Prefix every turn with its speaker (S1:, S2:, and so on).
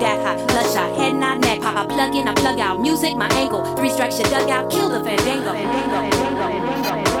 S1: that hot, bloodshot, head not neck pop. I plug in, I plug out, music my angle, three strikes dug out kill the fandango. fandango, fandango, fandango